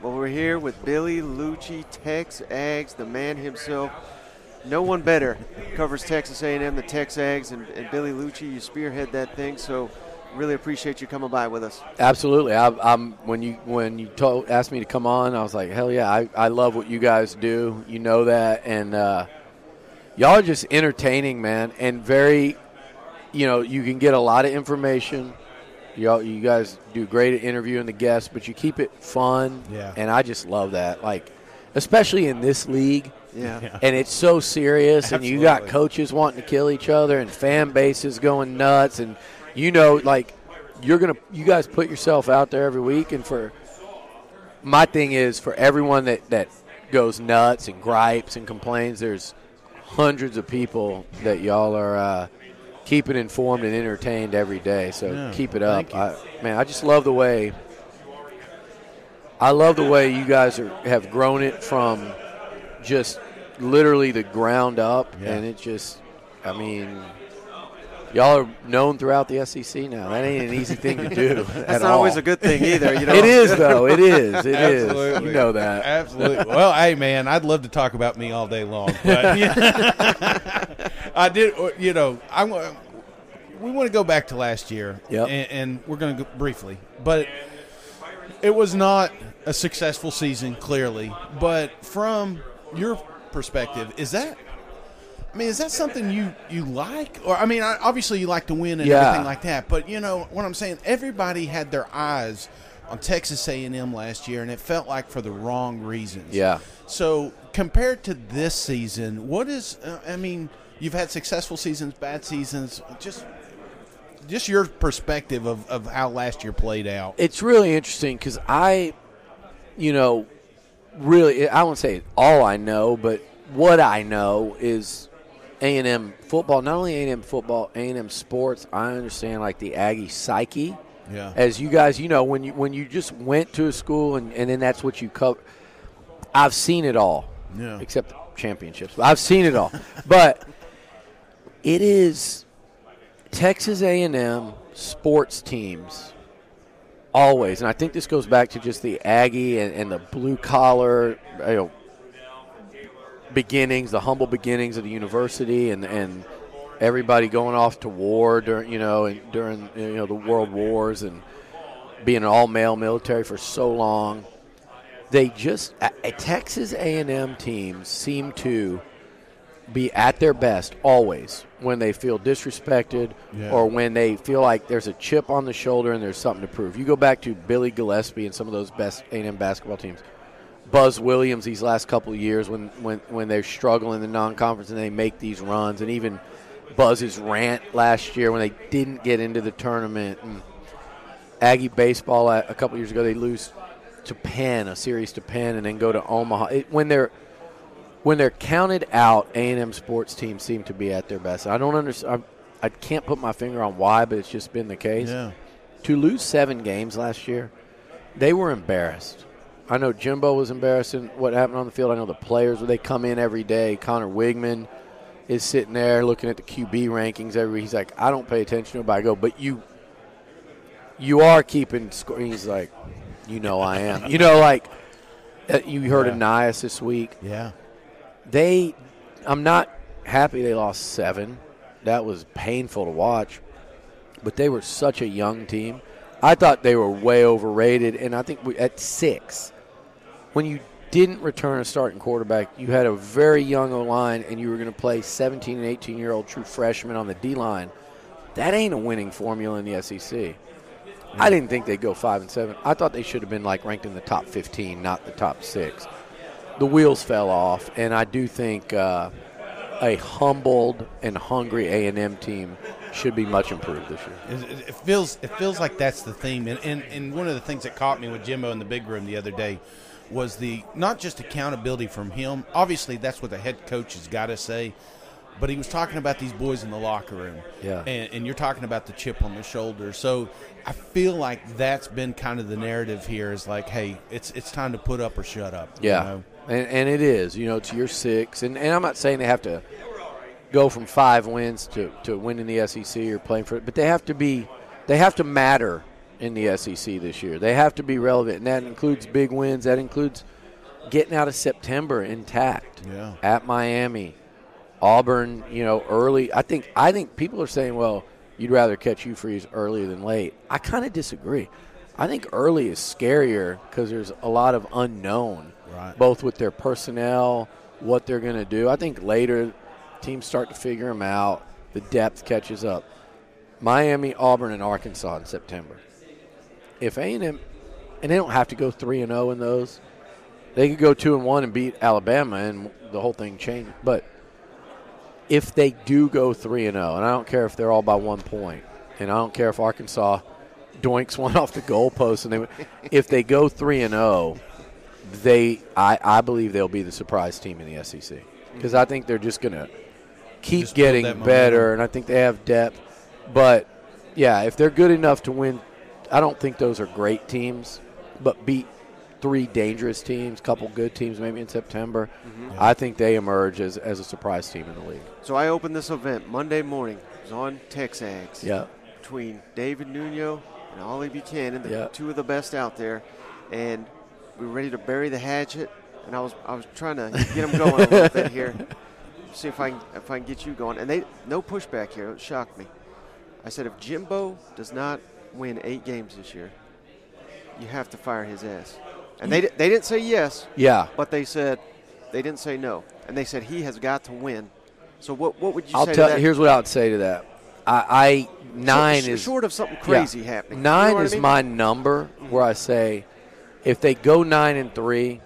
Well, we're here with Billy Liucci, Tex Ags, the man himself. No one better covers Texas A&M, the TexAgs, and, and Billy Liucci. You spearhead that thing, so really appreciate you coming by with us. Absolutely. I, am when you when you told asked me to come on, I was like, hell yeah! I, I love what you guys do. You know that, and uh, y'all are just entertaining, man, and very, you know, you can get a lot of information. Y'all, you guys do great at interviewing the guests, but you keep it fun. Yeah. And I just love that. Like, especially in this league. Yeah. Yeah. And it's so serious, and you got coaches wanting to kill each other, and fan bases going nuts, and you know, like you're gonna, you guys put yourself out there every week, and for my thing is for everyone that that goes nuts and gripes and complains, there's hundreds of people that y'all are uh, keeping informed and entertained every day. So Yeah, keep it up. I, man. I just love the way. I love the way you guys are, have grown it from just literally the ground up, Yeah. and it just, I mean, y'all are known throughout the SEC now. That ain't an easy thing to do. That's not always a good thing either. You know, It is though. It is. It is. Absolutely. You know that. Absolutely. Well, hey, man, I'd love to talk about me all day long, but I did. uh, You know, I we want to go back to last year, Yep. and, and we're going to go briefly, but it was not a successful season, clearly. But from your perspective, is that? I mean, is that something you, you like? Or I mean, obviously you like to win and Yeah. everything like that. But you know what I'm saying? Everybody had their eyes on Texas A&M last year, and it felt like for the wrong reasons. Yeah. So compared to this season, what is? Uh, I mean, you've had successful seasons, bad seasons. Just, just your perspective of, of how last year played out. It's really interesting because I, you know, really, I won't say all I know, but what I know is A and M football. Not only A and M football, A and M sports. I understand like the Aggie psyche. Yeah. As you guys, you know, when you when you just went to a school and, and then that's what you cover. I've seen it all. Yeah. Except championships. But I've seen it all. but it is Texas A&M sports teams always, and I think this goes back to just the Aggie and, and the blue collar, you know, beginnings, the humble beginnings of the university, and and everybody going off to war during you know and during you know the world wars and being an all male military for so long. They just a, a Texas A&M teams seem to be at their best always when they feel disrespected Yeah. or when they feel like there's a chip on the shoulder and there's something to prove. You go back to Billy Gillispie and some of those best A&M basketball teams. Buzz Williams these last couple of years when, when, when they're struggling in the non-conference and they make these runs and even Buzz's rant last year when they didn't get into the tournament and Aggie baseball a a couple years ago they lose to Penn, a series to Penn and then go to Omaha. It, when they're when they're counted out, A and M sports teams seem to be at their best. I don't understand. I, I can't put my finger on why, but it's just been the case. Yeah. To lose seven games last year, they were embarrassed. I know Jimbo was embarrassed in what happened on the field. I know the players they come in every day. Conner Weigman is sitting there looking at the QB rankings every. He's like, I don't pay attention to it, I go, but you, you are keeping score. He's like, you know, I am. you know, like you heard Yeah. of Nias this week Yeah. They I'm not happy they lost seven. That was painful to watch. But they were such a young team. I thought they were way overrated and I think we, at 6 when you didn't return a starting quarterback, you had a very young O-line and you were going to play 17 and 18 year old true freshmen on the D-line. That ain't a winning formula in the SEC. I didn't think they'd go 5 and 7. I thought they should have been like ranked in the top 15, not the top 6 the wheels fell off, and I do think uh, a humbled and hungry A and M team should be much improved this year. It, it- feels it feels like that's the theme, and, and and one of the things that caught me with Jimbo in the big room the other day was the not just accountability from him. Obviously, that's what the head coach has got to say, but he was talking about these boys in the locker room. Yeah. and, and you're talking about the chip on the shoulder. So I feel like that's been kind of the narrative here. Is like, hey, it's it's time to put up or shut up. you Yeah, know? And, and it is. You know, to your six, and, and I'm not saying they have to go from five wins to, to winning the SEC or playing for it, but they have to be, they have to matter in the SEC this year. They have to be relevant, and that includes big wins. That includes getting out of September intact Yeah. at Miami, Auburn. You know, early. I think I think people are saying, well, you'd rather catch Hugh Freeze earlier than late. I kind of disagree. I think early is scarier because there's a lot of unknown, Right. both with their personnel, what they're going to do. I think later teams start to figure them out. The depth catches up. Miami, Auburn, and Arkansas in September. If A and M, and they don't have to go three and zero in those, they could go two and one and beat Alabama, and the whole thing changes. But if they do go three and zero, and I don't care if they're all by one point, and I don't care if Arkansas doinks one off the goalpost, and they, if they go three and zero, they, I, I believe they'll be the surprise team in the SEC because I think they're just gonna keep Just getting better, and I think they have depth. But yeah, if they're good enough to win, I don't think those are great teams, but beat three dangerous teams, couple good teams maybe in September. I think they emerge as, as a surprise team in the league. So I opened this event Monday morning. It was on Texags. Yeah. Between David Nuno and Olin Buchanan, the Yeah. two of the best out there, and we were ready to bury the hatchet. And I was I was trying to get them going a little bit here, see if I can, if I can get you going. And they no pushback here. It shocked me. I said if Jimbo does not win eight games this year, you have to fire his ass. And they they didn't say yes, Yeah. but they said they didn't say no, and they said he has got to win. So what what would you I'll say tell to that? here's what I would say to that. I, I nine Sh- is short of something yeah. crazy happening. You Nine know what I is mean? my number where I say if they go nine and three,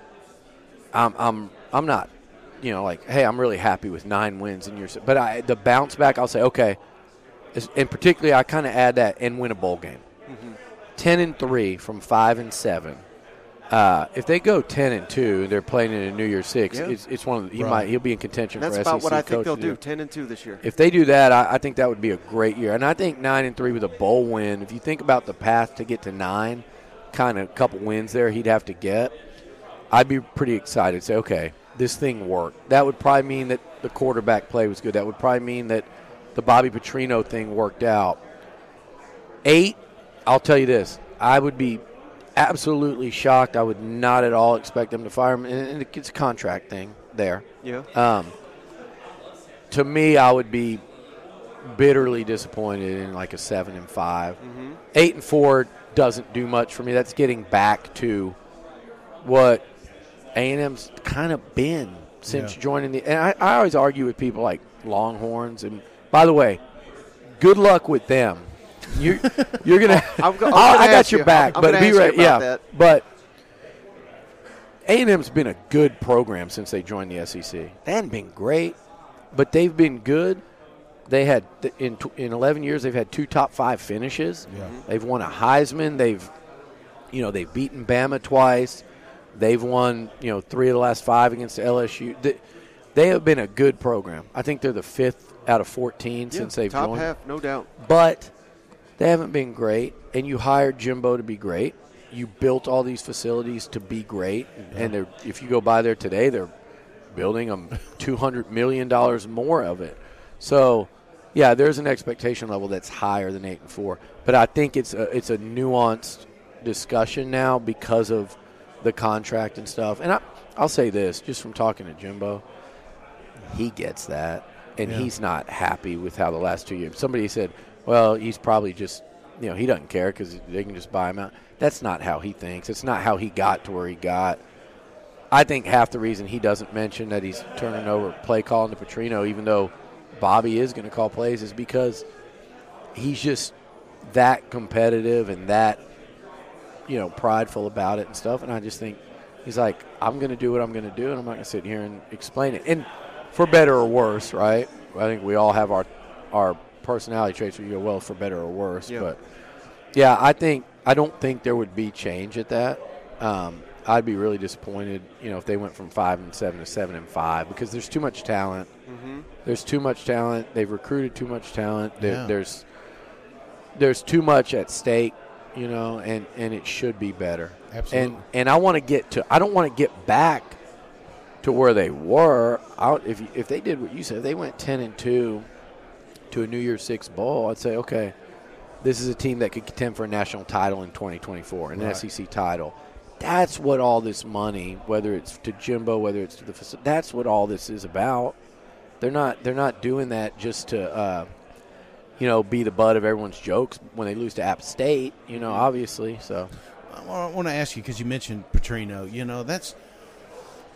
I'm I'm I'm not, you know, like hey, I'm really happy with nine wins in your. But I the bounce back, I'll say okay, and particularly I kind of add that and win a bowl game. Mm-hmm. Ten and three from five and seven. Uh, if they go ten and two and they're playing in a New Year's Six, Yeah. it's, it's one of the, he Right. might he'll be in contention That's for about SEC what I think they'll of the year. do. Ten and two this year. If they do that, I, I think that would be a great year. And I think nine and three with a bowl win. If you think about the path to get to nine, kind of a couple wins there he'd have to get. I'd be pretty excited. Say, okay, this thing worked. That would probably mean that the quarterback play was good. That would probably mean that the Bobby Petrino thing worked out. Eight, I'll tell you this: I would be absolutely shocked. I would not at all expect them to fire him. And and it's a contract thing there. Yeah. Um, to me, I would be bitterly disappointed in like a seven and 5 Eight and four doesn't do much for me. That's getting back to what A and M's kind of been since Yeah. joining the. And I, I always argue with people like Longhorns. And by the way, good luck with them. You, you're gonna. I'm go- I'm gonna I got ask your you- back, I'm but be right. yeah, that. but a&M's been a good program since they joined the SEC. They hadn't been great, but they've been good. They had in in 11 years they've had two top 5 finishes. Yeah. Mm-hmm. They've won a Heisman, they've you know, they've beaten Bama twice. They've won, you know, 3 of the last 5 against LSU. They, they have been a good program. I think they're the 5th out of 14 Yeah, since they've top joined half, no doubt. but they haven't been great. And you hired Jimbo to be great. You built all these facilities to be great. And they're, if you go by there today, they're building them two hundred million dollars more of it. So, yeah, there's an expectation level that's higher than eight and four. But I think it's a, it's a nuanced discussion now because of the contract and stuff. And I, I'll say this, just from talking to Jimbo, he gets that, and Yeah. he's not happy with how the last two years. Somebody said, "Well, he's probably just, you know, he doesn't care because they can just buy him out." That's not how he thinks. It's not how he got to where he got. I think half the reason he doesn't mention that he's turning over play calling to Petrino, even though Bobby is going to call plays, is because he's just that competitive and that you know prideful about it and stuff. And I just think he's like, I'm going to do what I'm going to do, and I'm not going to sit here and explain it. And for better or worse, right? I think we all have our our personality traits where you go, well, for better or worse. Yeah. But yeah, I think I don't think there would be change at that. Um, I'd be really disappointed, you know, if they went from five and seven to seven and five because there's too much talent. There's too much talent. They've recruited too much talent. There, Yeah. There's there's too much at stake, you know, and and it should be better. Absolutely. And and I want to get to. I don't want to get back to where they were. Out if if they did what you said, if they went ten and two to a New Year's Six bowl. I'd say okay. this is a team that could contend for a national title in 2024, an Right. SEC title. That's what all this money, whether it's to Jimbo, whether it's to the facility, that's what all this is about. They're not they're not doing that just to uh, you know be the butt of everyone's jokes when they lose to App State. You know, obviously. So I want to ask you because you mentioned Petrino. You know, that's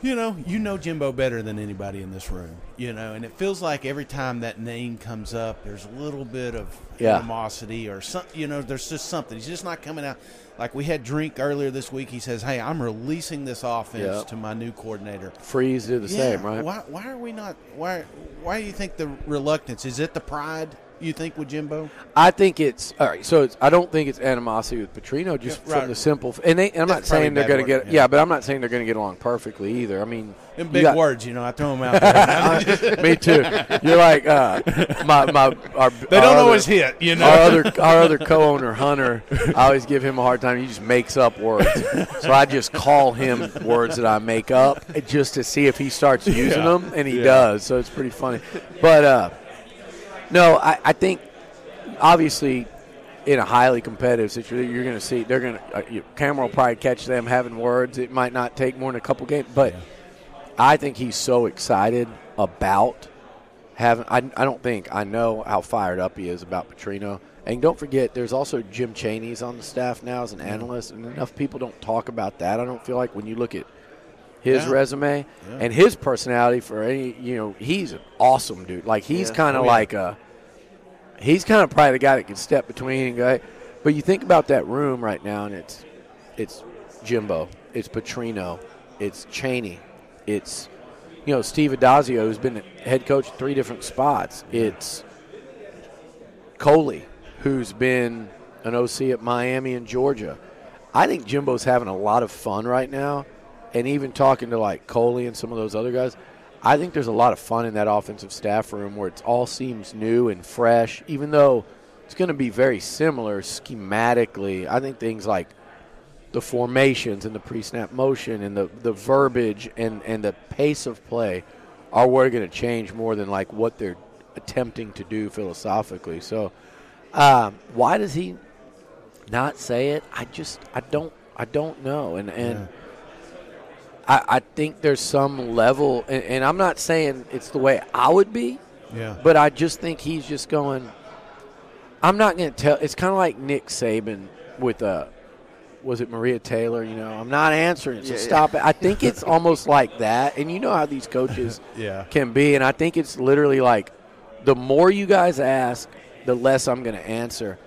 you know, you know Jimbo better than anybody in this room. You know, and it feels like every time that name comes up, there's a little bit of Yeah. animosity or something, You know, there's just something. He's just not coming out. Like we had Drink earlier this week. He says, "Hey, I'm releasing this offense Yeah. to my new coordinator." Freeze do the Yeah, same, right? Why? Why are we not? Why? Why do you think the reluctance? Is it the pride you think with Jimbo? I think it's all right. So it's, I don't think it's animosity with Petrino, just Yeah, right. from the simple. And, they, and I'm not That's probably saying they're going to get. yeah. Yeah. but I'm not saying they're going to get along perfectly either. I mean, In big got- words, you know, I throw them out there. Me too. You're like uh, my my. Our, they don't other- always hit, you know. Our other our other co-owner Hunter, I always give him a hard time. He just makes up words, so I just call him words that I make up just to see if he starts using Yeah. them, and he does. So it's pretty funny. But uh, no, I, I think obviously in a highly competitive situation, you're going to see they're going to uh, your camera will probably catch them having words. It might not take more than a couple games, but I think he's so excited about having. I, I don't think I know how fired up he is about Petrino. And don't forget, there's also Jim Chaney's on the staff now as an analyst, and enough people don't talk about that. I don't feel like when you look at his Yeah. resume Yeah. and his personality for any, you know, he's an awesome dude. Like he's Yeah. kind of Oh, like a, he's kind of probably the guy that can step between and go. But you think about that room right now, and it's, it's Jimbo, it's Petrino, it's Chaney, it's, you know, Steve Addazio, who's been head coach at three different spots. It's Coley, who's been an OC at Miami and Georgia. I think Jimbo's having a lot of fun right now, and even talking to like Coley and some of those other guys, I think there's a lot of fun in that offensive staff room where it all seems new and fresh, even though it's going to be very similar schematically. I think things like the formations and the pre-snap motion and the, the verbiage and, and the pace of play are what are going to change more than like what they're attempting to do philosophically. So, um, why does he not say it? I just I don't I don't know, and and I, I think there's some level, and, and I'm not saying it's the way I would be, yeah. but I just think he's just going. I'm not going to tell. It's kind of like Nick Saban with uh was it Maria Taylor? You know, I'm not answering it, so Yeah, yeah. stop it. I think it's almost like that, and you know how these coaches Yeah. can be, and I think it's literally like the more you guys ask, the less I'm going to answer,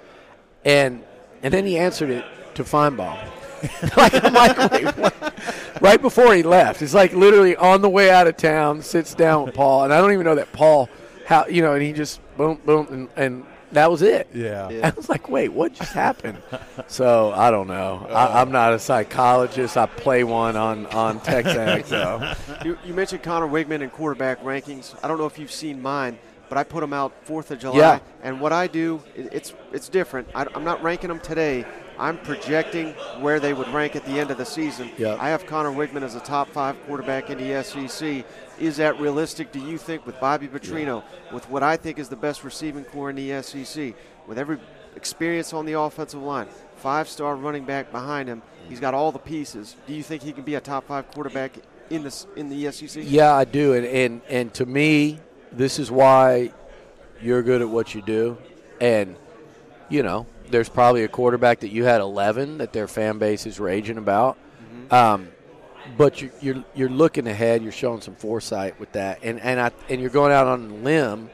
and and then he answered it to Finebaum. like I'm like, wait, what? right before he left. It's like literally on the way out of town, sits down with Paul, and I don't even know that Paul, how you know, and he just boom, boom, and, and that was it. Yeah. Yeah. I was like, wait, what just happened? so I don't know. I, uh, I'm not a psychologist. I play one on on TexAgs. So You, you mentioned Conner Weigman and quarterback rankings. I don't know if you've seen mine, but I put them out Fourth of July. Yeah. And what I do, it, it's it's different. I, am not ranking them today. I'm projecting where they would rank at the end of the season. Yeah. I have Conner Weigman as a top five quarterback in the SEC. Is that realistic? Do you think with Bobby Petrino, with what I think is the best receiving core in the SEC, with every experience on the offensive line, five-star running back behind him, he's got all the pieces. Do you think he can be a top five quarterback in this in the SEC? yeah, I do, and and and to me, this is why you're good at what you do, and you know, there's probably a quarterback that you had 11 that their fan base is raging about. Um, but you're, you're you're looking ahead. You're showing some foresight with that, and and I and you're going out on a limb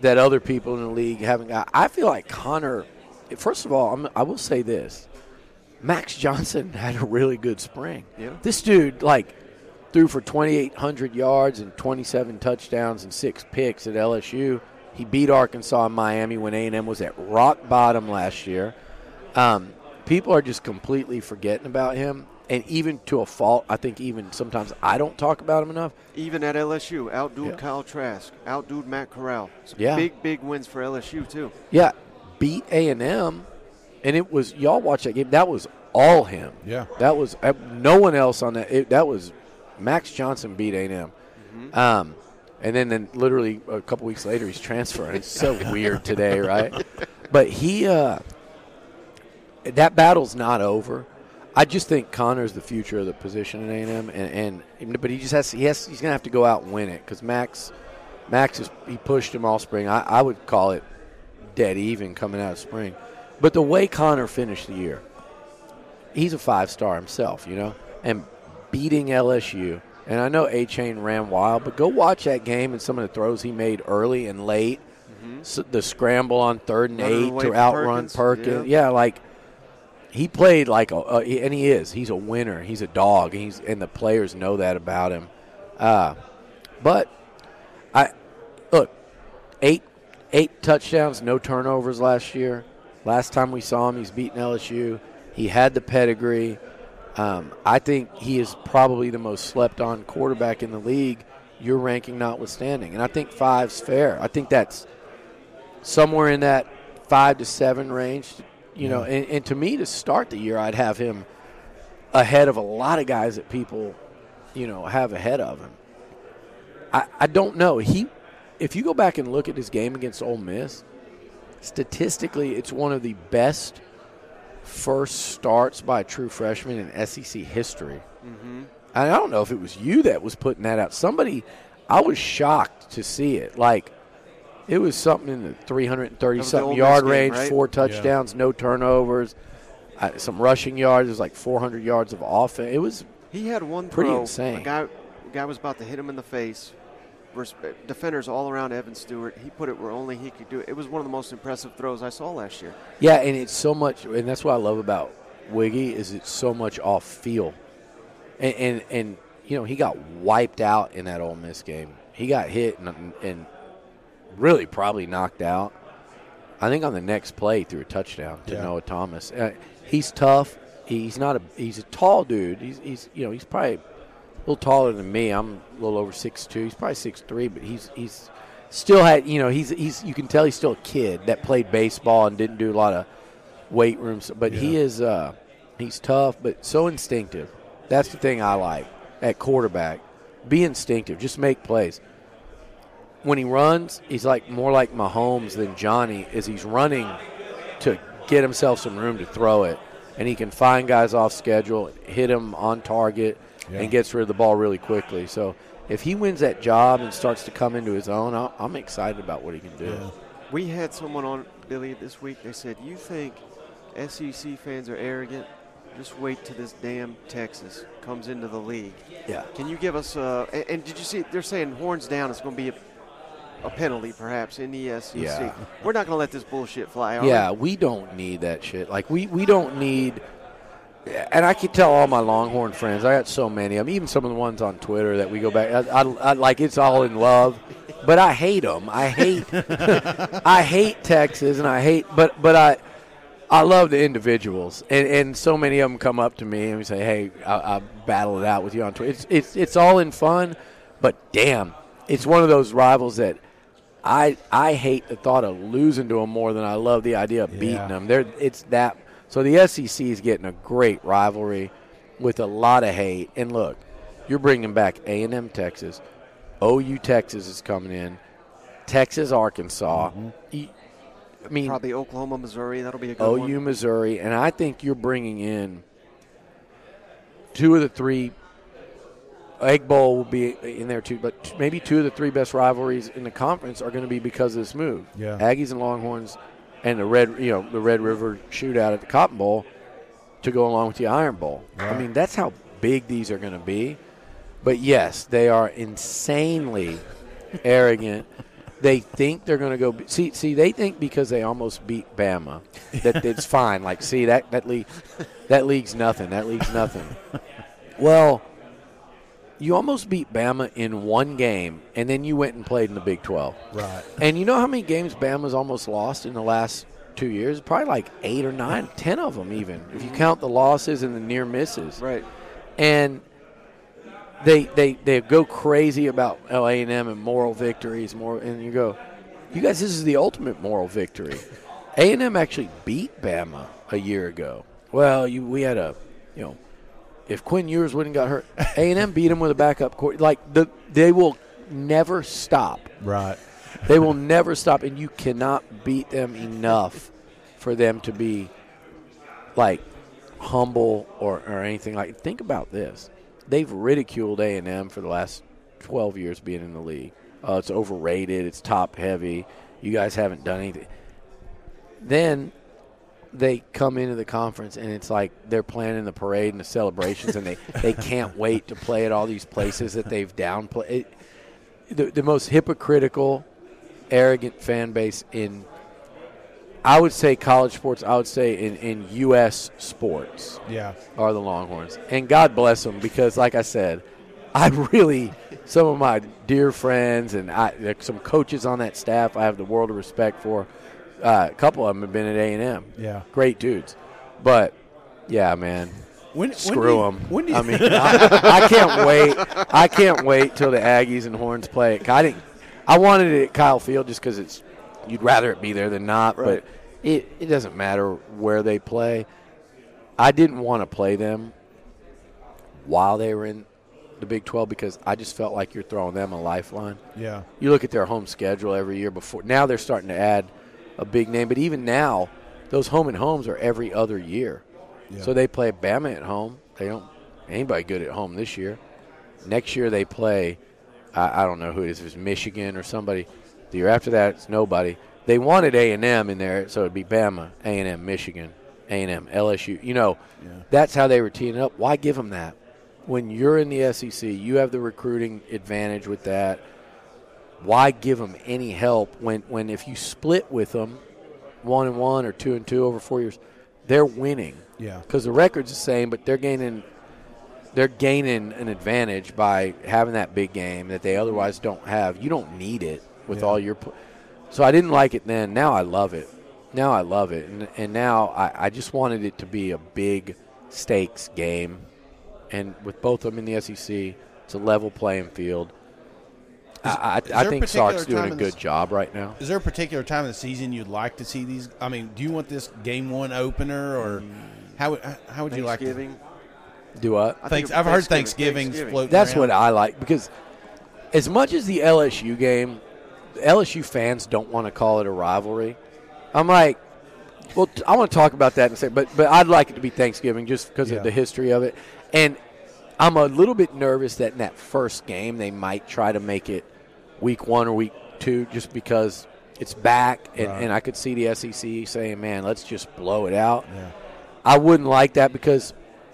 that other people in the league haven't got. I feel like Connor. First of all, I'm, I will say this: Max Johnson had a really good spring. Yeah. This dude like threw for 2,800 yards and 27 touchdowns and six picks at LSU. He beat Arkansas and Miami when A&M was at rock bottom last year. Um, people are just completely forgetting about him, and even to a fault, I think even sometimes I don't talk about him enough. Even at LSU, outdued Yeah. Kyle Trask, outdued Matt Corral. Some Yeah. Big, big wins for LSU, too. Yeah, beat A&M, and it was y'all watch that game. That was all him. Yeah. That was uh, no one else on that. It, that was Max Johnson beat A&M. Um, and then, then literally a couple weeks later, he's transferring. It's so weird today, right? But he, uh, that battle's not over. I just think Connor's the future of the position in A&M, and, and but he just has he has he's gonna have to go out and win it because Max, Max is he pushed him all spring. I, I would call it dead even coming out of spring, but the way Connor finished the year, he's a five star himself, you know, and beating LSU. And I know Achane ran wild, but go watch that game and some of the throws he made early and late. So the scramble on third and Running eight to outrun Perkins, Perkins. Yeah. like he played like a, uh, and he is. He's a winner. He's a dog. He's and the players know that about him. Uh, but I look eight eight touchdowns, no turnovers last year. Last time we saw him, he's beaten LSU. He had the pedigree. Um, I think he is probably the most slept on quarterback in the league, your ranking notwithstanding. And I think five's fair. I think that's somewhere in that five to seven range. You know, and, and to me, to start the year, I'd have him ahead of a lot of guys that people, you know, have ahead of him. I, I don't know. He, if you go back and look at his game against Ole Miss, statistically, it's one of the best first starts by a true freshman in SEC history. And I don't know if it was you that was putting that out. Somebody, I was shocked to see it. Like, it was something in the 330 That the something yard game, range, right? four touchdowns, no turnovers, uh, some rushing yards. It was like 400 yards of offense. It was He had one Pretty throw. insane. A guy, a guy was about to hit him in the face. Vers- Defenders all around Evan Stewart. He put it where only he could do it. It was one of the most impressive throws I saw last year. Yeah, and it's so much, and that's what I love about Wiggy is it's so much off feel, and and, and you know he got wiped out in that Ole Miss game. He got hit and, and really probably knocked out. I think on the next play threw a touchdown to Yeah. Noah Thomas. Uh, he's tough. He's not a he's a tall dude. He's he's you know he's probably a little taller than me. I'm a little over six two. He's probably six three, but he's he's still had you know he's he's you can tell he's still a kid that played baseball and didn't do a lot of weight rooms. But he is uh, he's tough, but so instinctive. That's the thing I like at quarterback. Be instinctive. Just make plays. When he runs, he's like more like Mahomes than Johnny. Is he's running to get himself some room to throw it, and he can find guys off schedule, hit them on target, Yeah. and gets rid of the ball really quickly. So if he wins that job and starts to come into his own, I'll- I'm excited about what he can do. Yeah. We had someone on Billy this week. They said, "You think SEC fans are arrogant? Just wait till this damn Texas comes into the league." Yeah. Can you give us? Uh, and, and did you see? They're saying horns down. It's going to be a, a penalty, perhaps in the SEC. Yeah. We're not going to let this bullshit fly. Are Yeah, we? we don't need that shit. Like we we don't need. And I can tell all my Longhorn friends. I got so many. I mean, even some of the ones on Twitter that we go back. I, I, I like it's all in love, but I hate them. I hate. I hate Texas, and I hate. But but I. I love the individuals, and, and so many of them come up to me and we say, "Hey, I, I battle it out with you on Twitter." It's it's it's all in fun, but damn, it's one of those rivals that I I hate the thought of losing to them more than I love the idea of beating Yeah. them. They're it's that so the SEC is getting a great rivalry with a lot of hate. And look, you're bringing back A and M Texas, OU Texas is coming in, Texas Arkansas. You- mm-hmm. I mean, Probably Oklahoma, Missouri. That'll be a good OU one. Missouri, and I think you're bringing in two of the three. Egg Bowl will be in there too, but maybe two of the three best rivalries in the conference are going to be because of this move. Yeah. Aggies and Longhorns, and the red, you know, the Red River Shootout at the Cotton Bowl to go along with the Iron Bowl. I mean, that's how big these are going to be. But yes, they are insanely arrogant. They think they're going to go. See, see, they think because they almost beat Bama that it's fine. Like, see that that league, that league's nothing. That league's nothing. Well, you almost beat Bama in one game, and then you went and played in the Big Twelve. Right. And you know how many games Bama's almost lost in the last two years? Probably like eight or nine, ten of them, even if you count the losses and the near misses Right. and they they they go crazy about A and M and moral victories more and you go you guys this is the ultimate moral victory A and M actually beat Bama a year ago well you we had a you know if Quinn Ewers wouldn't got hurt A and M beat them with a backup court like the they will never stop Right. they will never stop, and you cannot beat them enough for them to be like humble or, or anything like. Think about this: they've ridiculed A and M for the last twelve years being in the league. Uh, it's overrated. It's top heavy. You guys haven't done anything. Then they come into the conference and it's like they're planning the parade and the celebrations and they, they can't wait to play at all these places that they've downplayed. The, the most hypocritical, arrogant fan base in, I would say college sports, I would say in, in U.S. sports Yeah. are the Longhorns. And God bless them because, like I said, I really, some of my dear friends and I, some coaches on that staff I have the world of respect for. Uh, a couple of them have been at A&M. Yeah. Great dudes. But, yeah, man. When, when Screw you- them. When do you, I mean, I, I can't wait. I can't wait till the Aggies and Horns play it. I didn't. I wanted it at Kyle Field just because it's. You'd rather it be there than not, Right. but it it doesn't matter where they play. I didn't want to play them while they were in the Big 12 because I just felt like you're throwing them a lifeline. yeah. You look at their home schedule every year before. Now they're starting to add a big name, but even now, those home and homes are every other year. Yeah. So they play Bama at home. They don't anybody good at home this year. Next year they play. I, I don't know who it is. If it's Michigan or somebody. The year after that, it's nobody. They wanted A and M in there, so it'd be Bama, A and M, Michigan, A and M, LSU. You know, that's how they were teeing up. Why give them that? When you're in the SEC, you have the recruiting advantage with that why give them any help when, when if you split with them one and one or two and two over four years, they're winning Yeah. because the record's the same, but they're gaining they're gaining an advantage by having that big game that they otherwise don't have. You don't need it with Yeah. all your. pl- So I didn't like it then. Now I love it. Now I love it, and and now I, I just wanted it to be a big stakes game, and with both of them in the SEC, it's a level playing field. I, I, I think particular Sark's doing a good this- job right now. Is there a particular time of the season you'd like to see these? I mean, do you want this game one opener or mm. how would how would you like to? Thanksgiving. Do what? I Thanks, I've heard Thanksgiving. Thanksgiving's Thanksgiving. floating That's around. what I like because as much as the LSU game, LSU fans don't want to call it a rivalry. I'm like, well, I want to talk about that in a second, but but I'd like it to be Thanksgiving just because Yeah. of the history of it, and I'm a little bit nervous that in that first game they might try to make it week one or week two just because it's back, and, Right. and I could see the SEC saying, "Man, let's just blow it out." Yeah. I wouldn't like that because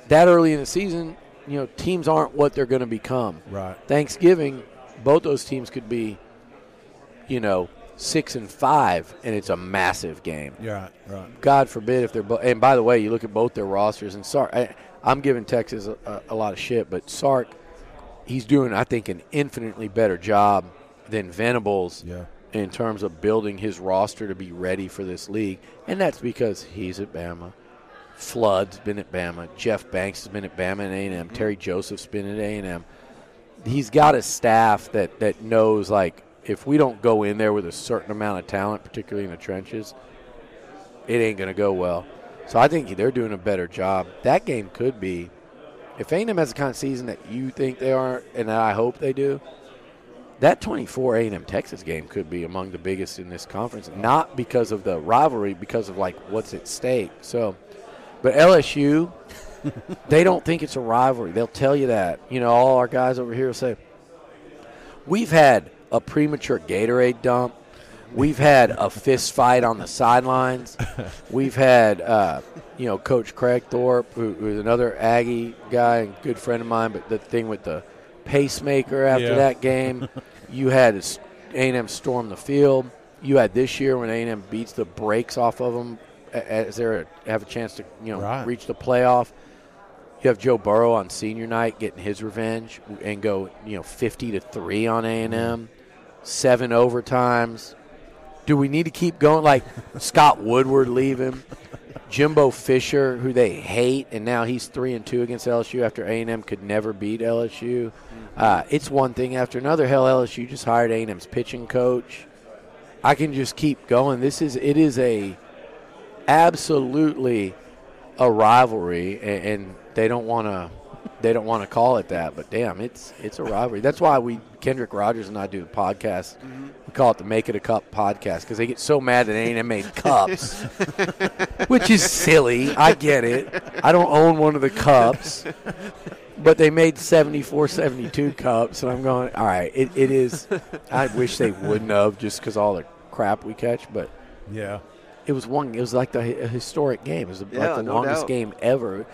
that early in the season, you know, teams aren't what they're going to become. Right. Thanksgiving, both those teams could be, you know, six and five, and it's a massive game. Yeah. Right. God forbid if they're. Bo- and by the way, you look at both their rosters, and Sark. I, I'm giving Texas a, a lot of shit, but Sark, he's doing, I think, an infinitely better job than Venables Yeah. in terms of building his roster to be ready for this league, and that's because he's at Bama. Flood's been at Bama. Jeff Banks has been at Bama and A&M. Mm-hmm. Terry Joseph's been at A&M. He's got a staff that, that knows, like, if we don't go in there with a certain amount of talent, particularly in the trenches, it ain't going to go well. So I think they're doing a better job. That game could be, if A&M has the kind of season that you think they are, and that I hope they do, that 24 A&M Texas game could be among the biggest in this conference. Not because of the rivalry, because of like what's at stake. So, but LSU, they don't think it's a rivalry. They'll tell you that. You know, all our guys over here will say, we've had a premature Gatorade dump. We've had a fist fight on the sidelines. We've had, uh, you know, Coach Kragthorpe, who, who's another Aggie guy and good friend of mine. But the thing with the pacemaker after Yeah. that game, you had A&M storm the field. You had this year when A&M beats the brakes off of them as they have a chance to, you know, Right. reach the playoff. You have Joe Burrow on senior night getting his revenge and go, you know, fifty to three on A and M, mm-hmm. seven overtimes. Do we need to keep going? Like Scott Woodward leaving, Jimbo Fisher, who they hate, and now he's three and two against LSU after A and M could never beat LSU. Uh, it's one thing after another. Hell, LSU just hired A and M's pitching coach. I can just keep going. This is it is a absolutely a rivalry, and, and they don't want to they don't want to call it that, but damn, it's it's a rivalry. That's why we Kendrick Rogers and I do the podcast. Mm-hmm. We call it the Make It a Cup podcast because they get so mad that they ain't made cups, which is silly. I get it. I don't own one of the cups, but they made 74, 72 cups, and I'm going. All right, it, it is. I wish they wouldn't have just because all the crap we catch, but Yeah. it was one. It was like the a historic game. It was Yeah, like the no longest doubt. game ever.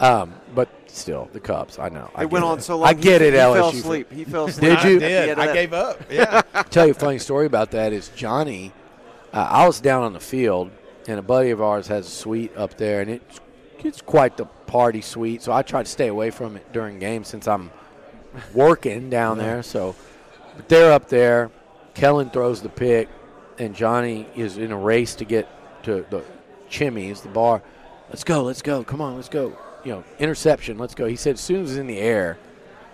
Um, but still, the Cubs. I know. I It went get on it. so long. I get he, it. He LSU. fell asleep. He fell asleep. Did you? I did. Yeah, I that- gave up. Yeah. tell you a funny story about that is Johnny. Uh, I was down on the field, and a buddy of ours has a suite up there, and it's it's quite the party suite. So I try to stay away from it during games since I'm working down there. So, but they're up there. Kellen throws the pick, and Johnny is in a race to get to the Chimy's, the bar. Let's go, let's go, come on, let's go. You know, interception, let's go. He said as soon as it was in the air,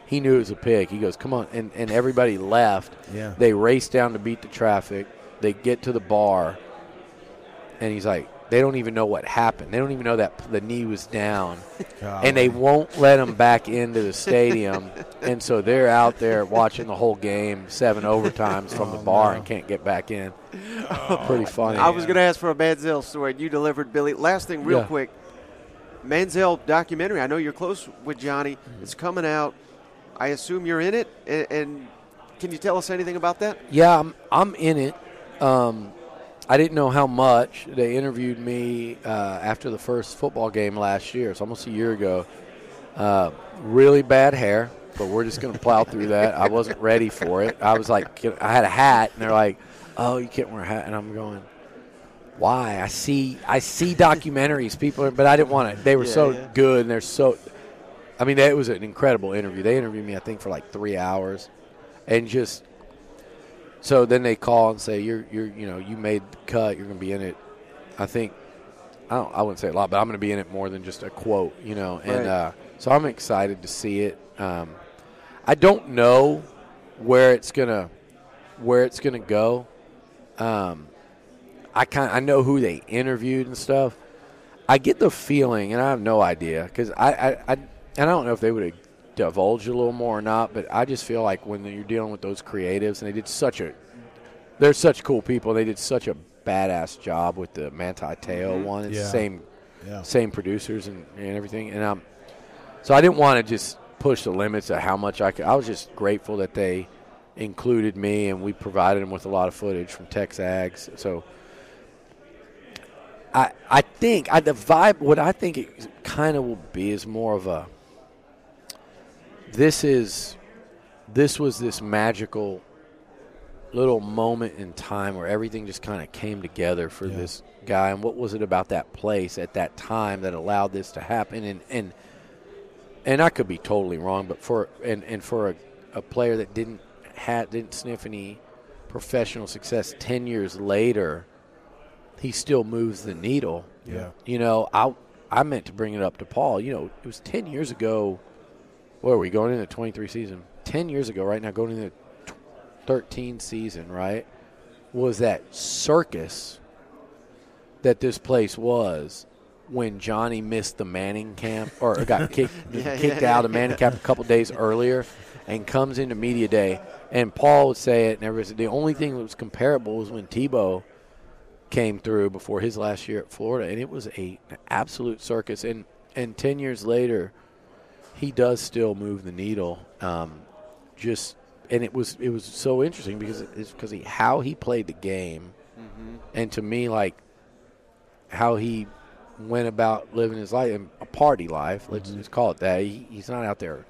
he knew it was a pick. He goes, come on, and and everybody left. Yeah. They race down to beat the traffic. They get to the bar, and he's like, they don't even know what happened. They don't even know that the knee was down, and they won't let him back into the stadium. and so they're out there watching the whole game, seven overtimes from the oh, bar, and can't get back in. Oh, Pretty funny. I was going to ask for a Manziel story. and You delivered, Billy. Last thing, real Yeah. quick. Manziel documentary. I know you're close with Johnny. It's coming out. I assume you're in it. And, and can you tell us anything about that? Yeah, I'm, I'm in it. Um, I didn't know how much. They interviewed me uh, after the first football game last year. It's almost a year ago. Uh, really bad hair, but we're just going to plow through that. I wasn't ready for it. I was like, I had a hat, and they're like, "Oh, you can't wear a hat," and I'm going. Why? I see, I see documentaries, people, are, but I didn't want to. They were Yeah, so yeah. good, and they're so. I mean, it was an incredible interview. They interviewed me, I think, for like three hours, and just so then they call and say you're you're you know you made the cut. You're going to be in it. I think I don't I wouldn't say a lot, but I'm going to be in it more than just a quote. You know, and Right. uh, so I'm excited to see it. Um, I don't know where it's gonna where it's gonna go. Um, I kind I know who they interviewed and stuff. I get the feeling, and I have no idea because I, I, I and I don't know if they would have divulged a little more or not, but I just feel like when you're dealing with those creatives, and they did such a, they're such cool people. They did such a badass job with the Manti Te'o one. It's Yeah. same Yeah. same producers and, and everything. And um, so I didn't want to just push the limits of how much I could. I was just grateful that they included me and we provided them with a lot of footage from Texags. So I I think I, the vibe. What I think it kind of will be is more of a. This is, this was this magical little moment in time where everything just kind of came together for Yeah. this guy and what was it about that place at that time that allowed this to happen and and and I could be totally wrong but for and and for a, a player that didn't had didn't sniff any professional success 10 years later he still moves the needle. Yeah. you know I I meant to bring it up to Paul. You know it was 10 years ago. Where are we going into the 23 season? 10 years ago right now going into the 13 season, right, was that circus that this place was when Johnny missed the Manning camp or got kicked Yeah, kicked yeah, out of Manning camp a couple days earlier and comes into media day. And Paul would say it and everybody said the only thing that was comparable was when Tebow came through before his last year at Florida and it was a an absolute circus and and 10 years later he does still move the needle um, just and it was it was so interesting because it's because he how he played the game, and to me like how he went about living his life and a party life. Let's just call it that. He, he's not out there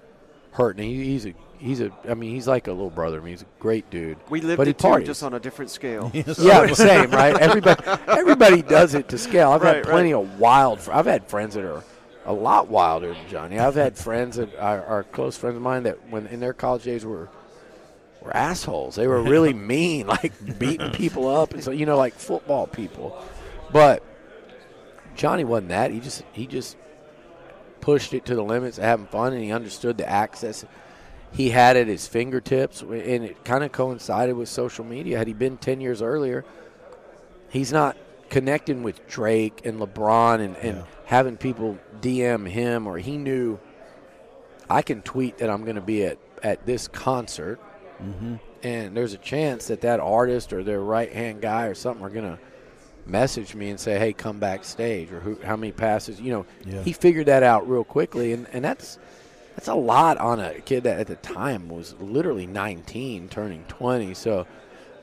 hurting. He, he's a he's a I mean he's like a little brother to me. He's a great dude. We lived but he it too, parties. just on a different scale. Yeah, the same, right? Everybody, everybody does it to scale. I've Right, had plenty of wild. fr- I've had friends that are a lot wilder than Johnny. I've had friends that are, are close friends of mine that, when in their college days, were were assholes. They were really mean, like beating people up, and so you know, like football people. But Johnny wasn't that. He just he just pushed it to the limits having fun, and he understood the access he had at his fingertips, and it kind of coincided with social media. Had he been 10 years earlier, he's not connecting with Drake and LeBron and, and Yeah. having people DM him, or he knew I can tweet that I'm going to be at at this concert, Mm-hmm. and there's a chance that that artist or their right hand guy or something are going to message me and say, "Hey, come backstage," or who, how many passes. You know, Yeah. he figured that out real quickly, and and that's that's a lot on a kid that at the time was literally 19, turning 20. So,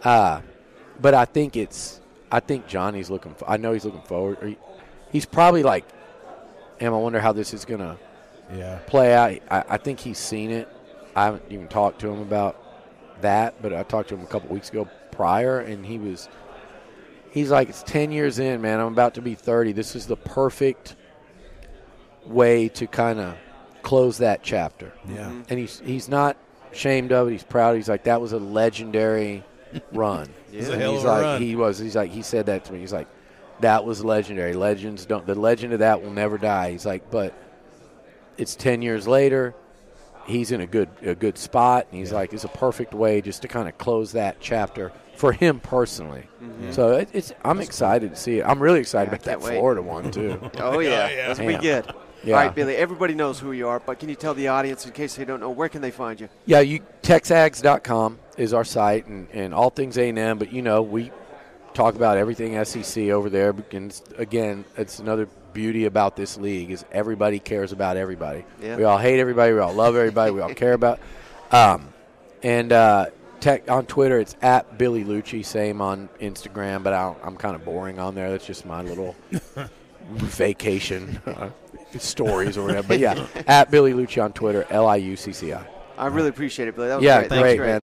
uh, but I think it's I think Johnny's looking. I know he's looking forward. he- He's probably like, "Am I wonder how this is going to." Yeah. play out. I, I think he's seen it. I haven't even talked to him about that, but I talked to him a couple weeks ago prior, and he was. He's like, it's ten years in, man. I'm about to be thirty. This is the perfect way to kind of close that chapter. Yeah. Mm-hmm. And he's he's not ashamed of it. He's proud. He's like, that was a legendary run. It's a And hell he's of a like, run. he was. He's like, he said that to me. He's like, that was legendary. Legends don't. The legend of that will never die. He's like, but it's 10 years later he's in a good a good spot and he's like it's a perfect way just to kind of close that chapter for him personally mm-hmm. so it, it's i'm excited to see it i'm really excited Yeah, about that wait. florida one too Oh yeah, oh, yeah. that's be Yeah. good. Yeah. All right, Billy. Everybody knows who you are, but can you tell the audience, in case they don't know, where can they find you? yeah you texags.com is our site and, and all things a&m but you know we talk about everything sec over there and again it's another beauty about this league is everybody cares about everybody Yeah. we all hate everybody we all love everybody we all care about um, and uh, tech, on twitter it's at billy liucci same on instagram but I don't, i'm kind of boring on there that's just my little vacation uh, stories or whatever but yeah at billy liucci on twitter l-i-u-c-c-i I really appreciate it, Billy. That was yeah great. That was great great. man